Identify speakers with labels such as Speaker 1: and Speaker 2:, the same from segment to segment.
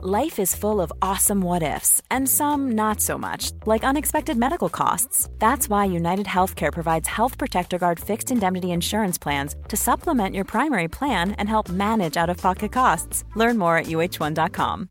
Speaker 1: Life is full of awesome what ifs, and some not so much, like unexpected medical costs. That's why United Healthcare provides Health Protector Guard fixed indemnity insurance plans to supplement your primary plan and help manage out of pocket costs. Learn more at uh1.com.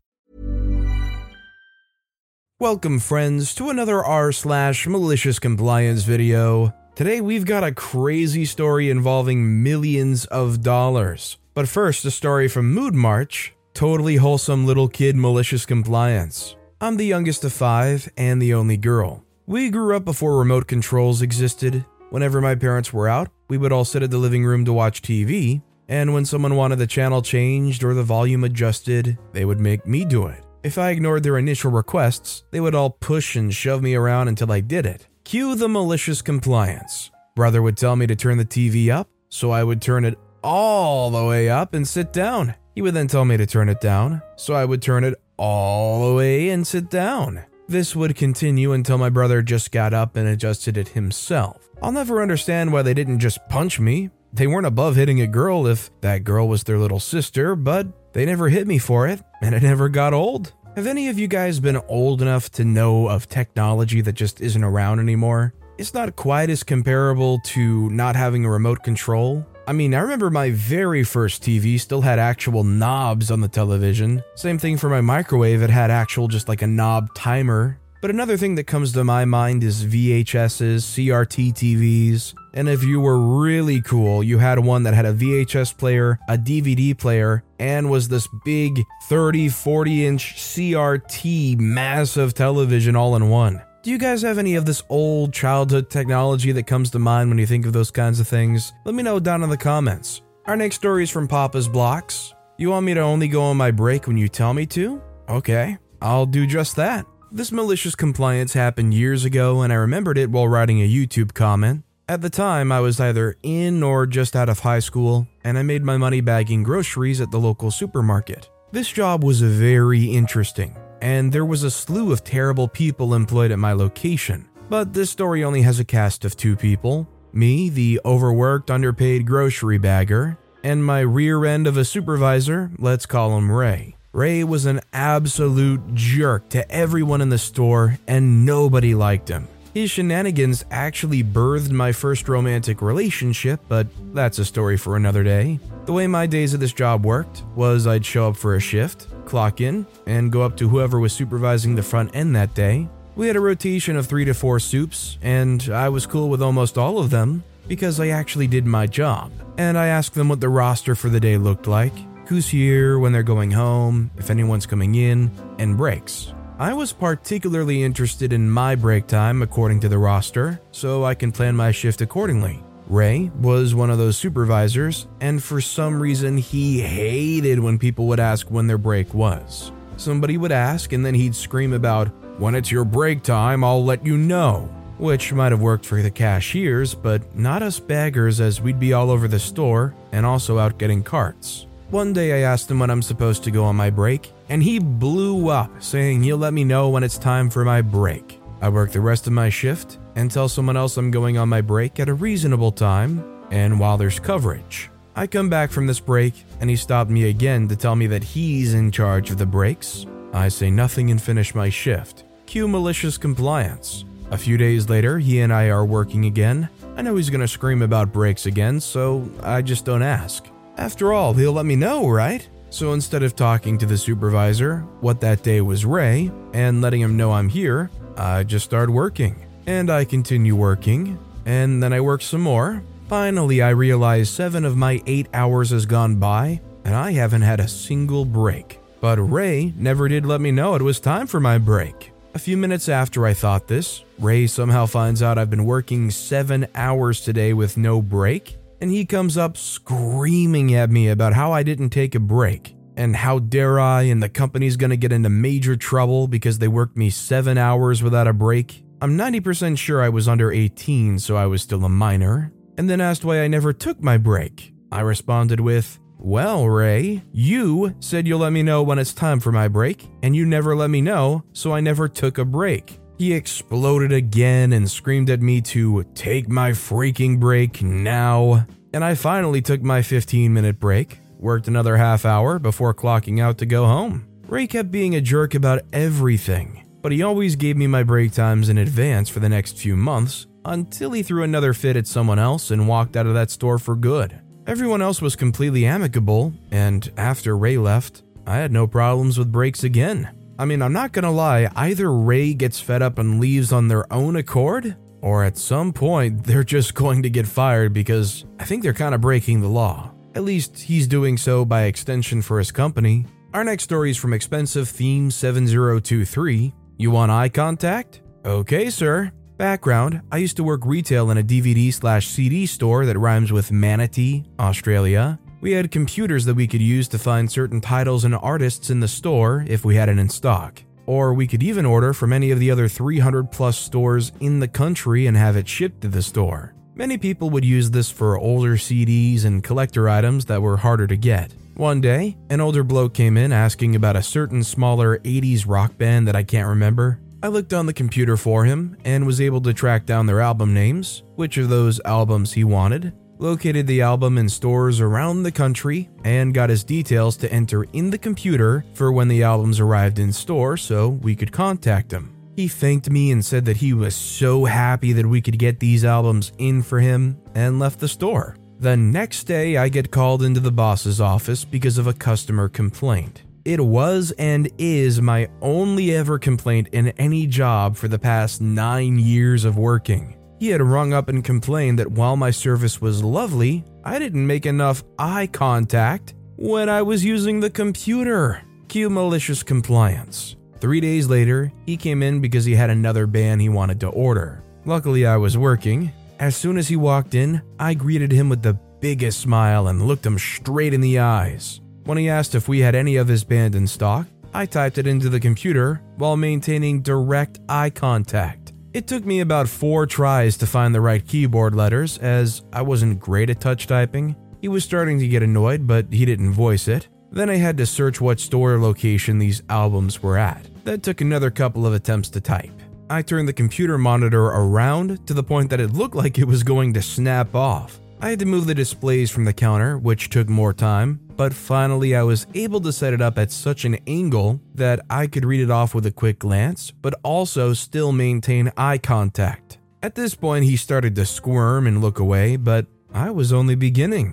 Speaker 2: Welcome, friends, to another r slash malicious compliance video. Today we've got a crazy story involving millions of dollars. But first, a story from Mood March Totally wholesome little kid malicious compliance. I'm the youngest of five and the only girl. We grew up before remote controls existed. Whenever my parents were out, we would all sit at the living room to watch TV, and when someone wanted the channel changed or the volume adjusted, they would make me do it. If I ignored their initial requests, they would all push and shove me around until I did it. Cue the malicious compliance. Brother would tell me to turn the TV up, so I would turn it all the way up and sit down. He would then tell me to turn it down, so I would turn it all the way and sit down. This would continue until my brother just got up and adjusted it himself. I'll never understand why they didn't just punch me. They weren't above hitting a girl if that girl was their little sister, but they never hit me for it, and it never got old. Have any of you guys been old enough to know of technology that just isn't around anymore? It's not quite as comparable to not having a remote control, I mean, I remember my very first TV still had actual knobs on the television. Same thing for my microwave, it had actual just like a knob timer. But another thing that comes to my mind is VHSs, CRT TVs. And if you were really cool, you had one that had a VHS player, a DVD player, and was this big 30, 40 inch CRT massive television all in one. Do you guys have any of this old childhood technology that comes to mind when you think of those kinds of things? Let me know down in the comments. Our next story is from Papa's Blocks. You want me to only go on my break when you tell me to? Okay, I'll do just that. This malicious compliance happened years ago, and I remembered it while writing a YouTube comment. At the time, I was either in or just out of high school, and I made my money bagging groceries at the local supermarket. This job was very interesting and there was a slew of terrible people employed at my location. But this story only has a cast of two people me, the overworked, underpaid grocery bagger, and my rear end of a supervisor, let's call him Ray. Ray was an absolute jerk to everyone in the store, and nobody liked him. His shenanigans actually birthed my first romantic relationship, but that's a story for another day. The way my days at this job worked was I'd show up for a shift, clock in, and go up to whoever was supervising the front end that day. We had a rotation of three to four soups, and I was cool with almost all of them because I actually did my job. And I asked them what the roster for the day looked like, who's here when they're going home, if anyone's coming in, and breaks. I was particularly interested in my break time according to the roster, so I can plan my shift accordingly. Ray was one of those supervisors, and for some reason, he hated when people would ask when their break was. Somebody would ask, and then he'd scream about, When it's your break time, I'll let you know. Which might have worked for the cashiers, but not us baggers, as we'd be all over the store and also out getting carts. One day I asked him when I'm supposed to go on my break, and he blew up, saying he'll let me know when it's time for my break. I work the rest of my shift, and tell someone else I'm going on my break at a reasonable time and while there's coverage. I come back from this break and he stopped me again to tell me that he's in charge of the breaks. I say nothing and finish my shift. Cue malicious compliance. A few days later, he and I are working again. I know he's gonna scream about breaks again, so I just don't ask. After all, he'll let me know, right? So instead of talking to the supervisor, what that day was Ray, and letting him know I'm here, I just start working. And I continue working, and then I work some more. Finally, I realize seven of my eight hours has gone by, and I haven't had a single break. But Ray never did let me know it was time for my break. A few minutes after I thought this, Ray somehow finds out I've been working seven hours today with no break, and he comes up screaming at me about how I didn't take a break. And how dare I, and the company's gonna get into major trouble because they worked me seven hours without a break. I'm 90% sure I was under 18, so I was still a minor, and then asked why I never took my break. I responded with, Well, Ray, you said you'll let me know when it's time for my break, and you never let me know, so I never took a break. He exploded again and screamed at me to take my freaking break now. And I finally took my 15 minute break, worked another half hour before clocking out to go home. Ray kept being a jerk about everything, but he always gave me my break times in advance for the next few months until he threw another fit at someone else and walked out of that store for good. Everyone else was completely amicable, and after Ray left, I had no problems with breaks again. I mean, I'm not gonna lie, either Ray gets fed up and leaves on their own accord, or at some point they're just going to get fired because I think they're kind of breaking the law. At least he's doing so by extension for his company. Our next story is from Expensive Theme 7023. You want eye contact? Okay, sir. Background I used to work retail in a DVD slash CD store that rhymes with Manatee, Australia. We had computers that we could use to find certain titles and artists in the store if we had it in stock. Or we could even order from any of the other 300 plus stores in the country and have it shipped to the store. Many people would use this for older CDs and collector items that were harder to get. One day, an older bloke came in asking about a certain smaller 80s rock band that I can't remember. I looked on the computer for him and was able to track down their album names, which of those albums he wanted, located the album in stores around the country, and got his details to enter in the computer for when the albums arrived in store so we could contact him. He thanked me and said that he was so happy that we could get these albums in for him and left the store. The next day, I get called into the boss's office because of a customer complaint. It was and is my only ever complaint in any job for the past nine years of working. He had rung up and complained that while my service was lovely, I didn't make enough eye contact when I was using the computer. Cue malicious compliance. Three days later, he came in because he had another band he wanted to order. Luckily, I was working. As soon as he walked in, I greeted him with the biggest smile and looked him straight in the eyes. When he asked if we had any of his band in stock, I typed it into the computer while maintaining direct eye contact. It took me about four tries to find the right keyboard letters, as I wasn't great at touch typing. He was starting to get annoyed, but he didn't voice it. Then I had to search what store location these albums were at. That took another couple of attempts to type. I turned the computer monitor around to the point that it looked like it was going to snap off. I had to move the displays from the counter, which took more time, but finally I was able to set it up at such an angle that I could read it off with a quick glance, but also still maintain eye contact. At this point, he started to squirm and look away, but I was only beginning.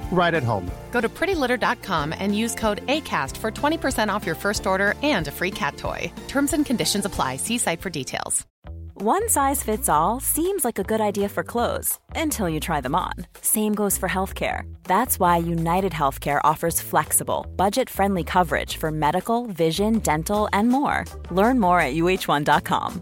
Speaker 3: right at home.
Speaker 4: Go to prettylitter.com and use code ACAST for 20% off your first order and a free cat toy. Terms and conditions apply. See site for details.
Speaker 1: One size fits all seems like a good idea for clothes until you try them on. Same goes for healthcare. That's why United Healthcare offers flexible, budget friendly coverage for medical, vision, dental, and more. Learn more at uh1.com.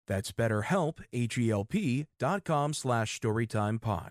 Speaker 2: That's betterhelp, H-E-L-P dot com slash storytimepod.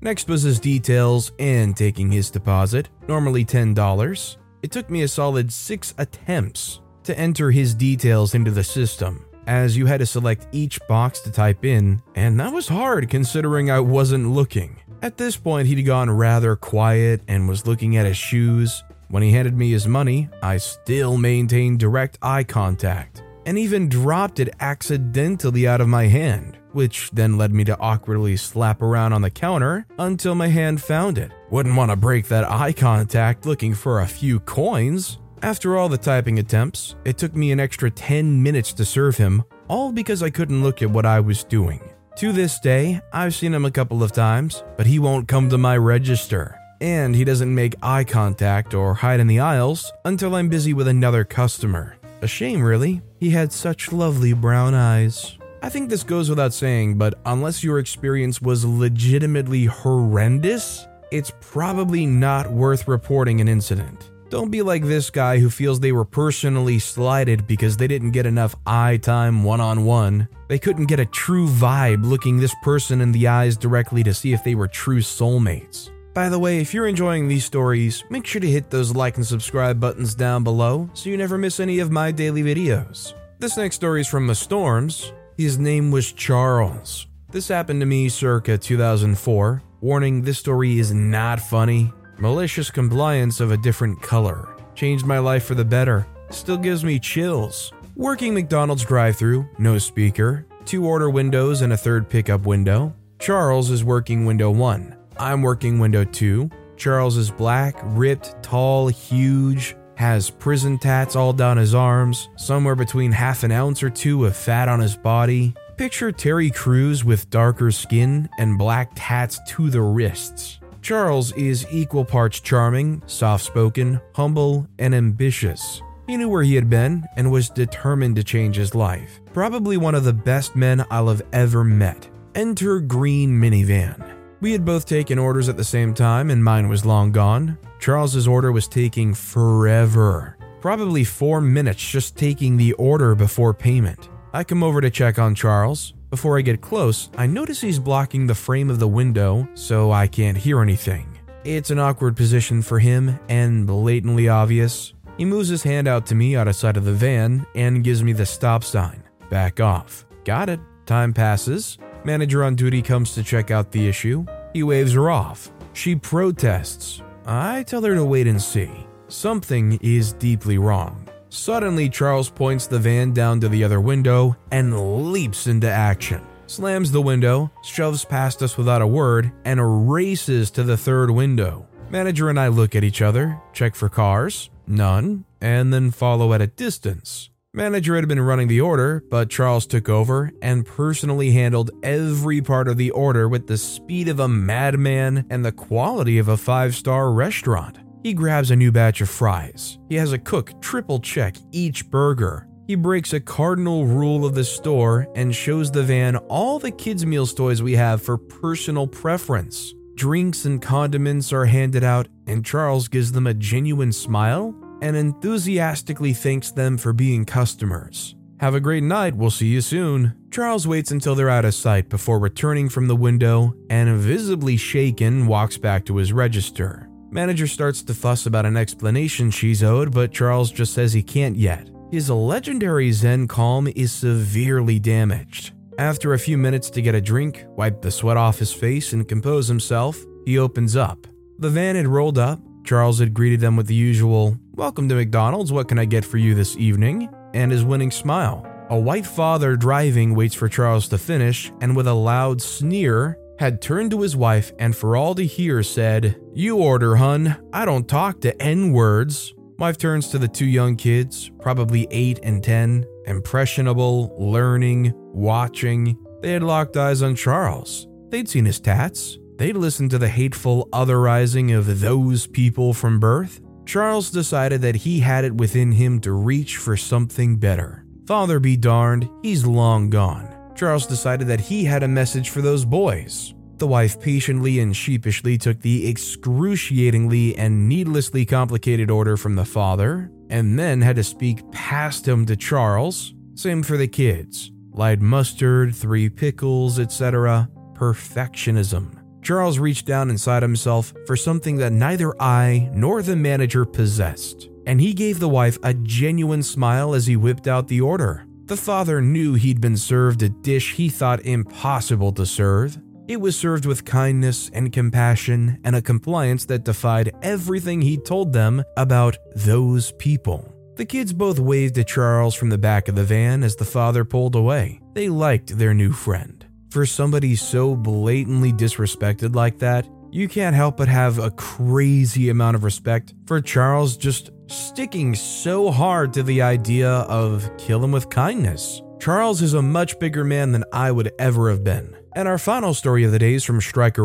Speaker 2: Next was his details and taking his deposit, normally $10. It took me a solid six attempts to enter his details into the system, as you had to select each box to type in, and that was hard considering I wasn't looking. At this point, he'd gone rather quiet and was looking at his shoes. When he handed me his money, I still maintained direct eye contact and even dropped it accidentally out of my hand, which then led me to awkwardly slap around on the counter until my hand found it. Wouldn't want to break that eye contact looking for a few coins. After all the typing attempts, it took me an extra 10 minutes to serve him, all because I couldn't look at what I was doing. To this day, I've seen him a couple of times, but he won't come to my register. And he doesn't make eye contact or hide in the aisles until I'm busy with another customer. A shame, really. He had such lovely brown eyes. I think this goes without saying, but unless your experience was legitimately horrendous, it's probably not worth reporting an incident. Don't be like this guy who feels they were personally slighted because they didn't get enough eye time one on one. They couldn't get a true vibe looking this person in the eyes directly to see if they were true soulmates. By the way, if you're enjoying these stories, make sure to hit those like and subscribe buttons down below so you never miss any of my daily videos. This next story is from the Storms. His name was Charles. This happened to me circa 2004. Warning, this story is not funny. Malicious compliance of a different color. Changed my life for the better. Still gives me chills. Working McDonald's drive through, no speaker, two order windows and a third pickup window. Charles is working window 1. I'm working window 2. Charles is black, ripped, tall, huge, has prison tats all down his arms, somewhere between half an ounce or two of fat on his body. Picture Terry Crews with darker skin and black tats to the wrists. Charles is equal parts charming, soft spoken, humble, and ambitious. He knew where he had been and was determined to change his life. Probably one of the best men I'll have ever met. Enter green minivan. We had both taken orders at the same time, and mine was long gone. Charles's order was taking forever. Probably four minutes just taking the order before payment. I come over to check on Charles. Before I get close, I notice he's blocking the frame of the window so I can't hear anything. It's an awkward position for him and blatantly obvious. He moves his hand out to me out of sight of the van and gives me the stop sign. Back off. Got it. Time passes. Manager on duty comes to check out the issue. He waves her off. She protests. I tell her to wait and see. Something is deeply wrong. Suddenly, Charles points the van down to the other window and leaps into action. Slams the window, shoves past us without a word, and races to the third window. Manager and I look at each other, check for cars, none, and then follow at a distance. Manager had been running the order, but Charles took over and personally handled every part of the order with the speed of a madman and the quality of a five star restaurant. He grabs a new batch of fries. He has a cook triple check each burger. He breaks a cardinal rule of the store and shows the van all the kids' meals toys we have for personal preference. Drinks and condiments are handed out, and Charles gives them a genuine smile and enthusiastically thanks them for being customers. Have a great night, we'll see you soon. Charles waits until they're out of sight before returning from the window and, visibly shaken, walks back to his register. Manager starts to fuss about an explanation she's owed, but Charles just says he can't yet. His legendary Zen calm is severely damaged. After a few minutes to get a drink, wipe the sweat off his face, and compose himself, he opens up. The van had rolled up. Charles had greeted them with the usual, Welcome to McDonald's, what can I get for you this evening? and his winning smile. A white father driving waits for Charles to finish, and with a loud sneer, had turned to his wife and for all to hear said, You order, hun. I don't talk to N words. Wife turns to the two young kids, probably 8 and 10, impressionable, learning, watching. They had locked eyes on Charles. They'd seen his tats. They'd listened to the hateful otherizing of those people from birth. Charles decided that he had it within him to reach for something better. Father be darned, he's long gone. Charles decided that he had a message for those boys. The wife patiently and sheepishly took the excruciatingly and needlessly complicated order from the father, and then had to speak past him to Charles. Same for the kids. Light mustard, three pickles, etc. Perfectionism. Charles reached down inside himself for something that neither I nor the manager possessed, and he gave the wife a genuine smile as he whipped out the order. The father knew he'd been served a dish he thought impossible to serve. It was served with kindness and compassion and a compliance that defied everything he'd told them about those people. The kids both waved to Charles from the back of the van as the father pulled away. They liked their new friend. For somebody so blatantly disrespected like that, you can't help but have a crazy amount of respect for Charles just sticking so hard to the idea of kill him with kindness. Charles is a much bigger man than I would ever have been. And our final story of the day is from Striker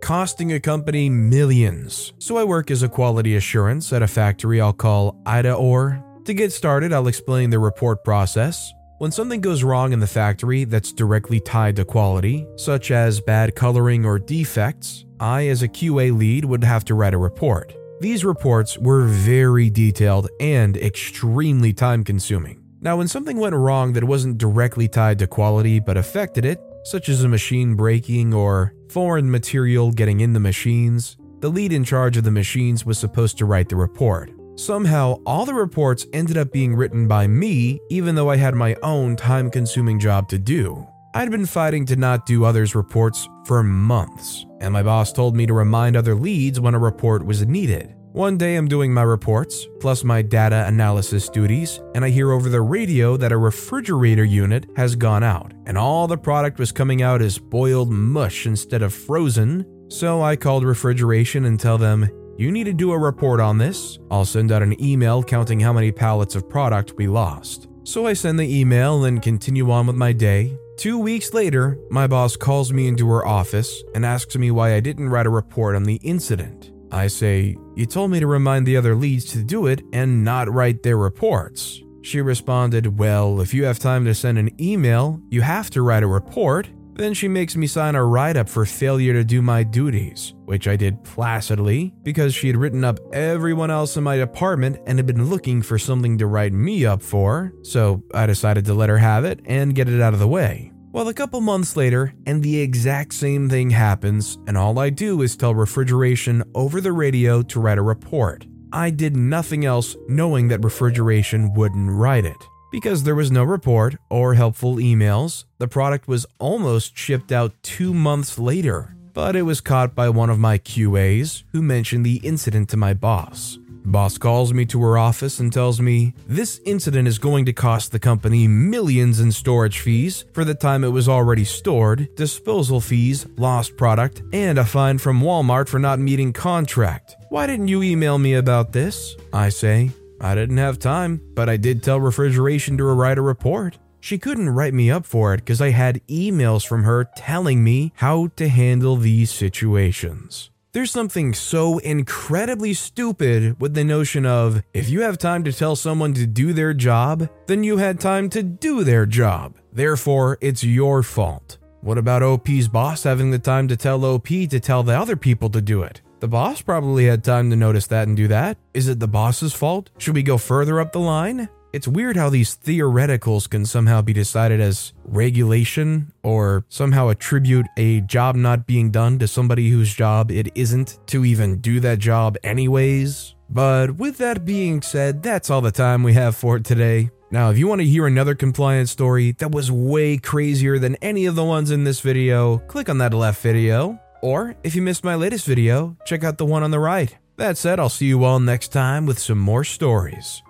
Speaker 2: costing a company millions. So I work as a quality assurance at a factory I'll call Ida Or. To get started, I'll explain the report process. When something goes wrong in the factory that's directly tied to quality, such as bad coloring or defects, I, as a QA lead, would have to write a report. These reports were very detailed and extremely time consuming. Now, when something went wrong that wasn't directly tied to quality but affected it, such as a machine breaking or foreign material getting in the machines, the lead in charge of the machines was supposed to write the report. Somehow, all the reports ended up being written by me, even though I had my own time consuming job to do. I'd been fighting to not do others' reports for months, and my boss told me to remind other leads when a report was needed. One day I'm doing my reports, plus my data analysis duties, and I hear over the radio that a refrigerator unit has gone out, and all the product was coming out as boiled mush instead of frozen. So I called refrigeration and tell them, You need to do a report on this. I'll send out an email counting how many pallets of product we lost. So I send the email and continue on with my day, Two weeks later, my boss calls me into her office and asks me why I didn't write a report on the incident. I say, You told me to remind the other leads to do it and not write their reports. She responded, Well, if you have time to send an email, you have to write a report. Then she makes me sign a write up for failure to do my duties, which I did placidly because she had written up everyone else in my department and had been looking for something to write me up for, so I decided to let her have it and get it out of the way. Well, a couple months later, and the exact same thing happens, and all I do is tell refrigeration over the radio to write a report. I did nothing else knowing that refrigeration wouldn't write it. Because there was no report or helpful emails, the product was almost shipped out two months later. But it was caught by one of my QAs who mentioned the incident to my boss. Boss calls me to her office and tells me this incident is going to cost the company millions in storage fees for the time it was already stored, disposal fees, lost product, and a fine from Walmart for not meeting contract. Why didn't you email me about this? I say. I didn't have time, but I did tell refrigeration to write a report. She couldn't write me up for it because I had emails from her telling me how to handle these situations. There's something so incredibly stupid with the notion of if you have time to tell someone to do their job, then you had time to do their job. Therefore, it's your fault. What about OP's boss having the time to tell OP to tell the other people to do it? The boss probably had time to notice that and do that. Is it the boss's fault? Should we go further up the line? It's weird how these theoreticals can somehow be decided as regulation or somehow attribute a job not being done to somebody whose job it isn't to even do that job, anyways. But with that being said, that's all the time we have for today. Now, if you want to hear another compliance story that was way crazier than any of the ones in this video, click on that left video. Or if you missed my latest video, check out the one on the right. That said, I'll see you all next time with some more stories.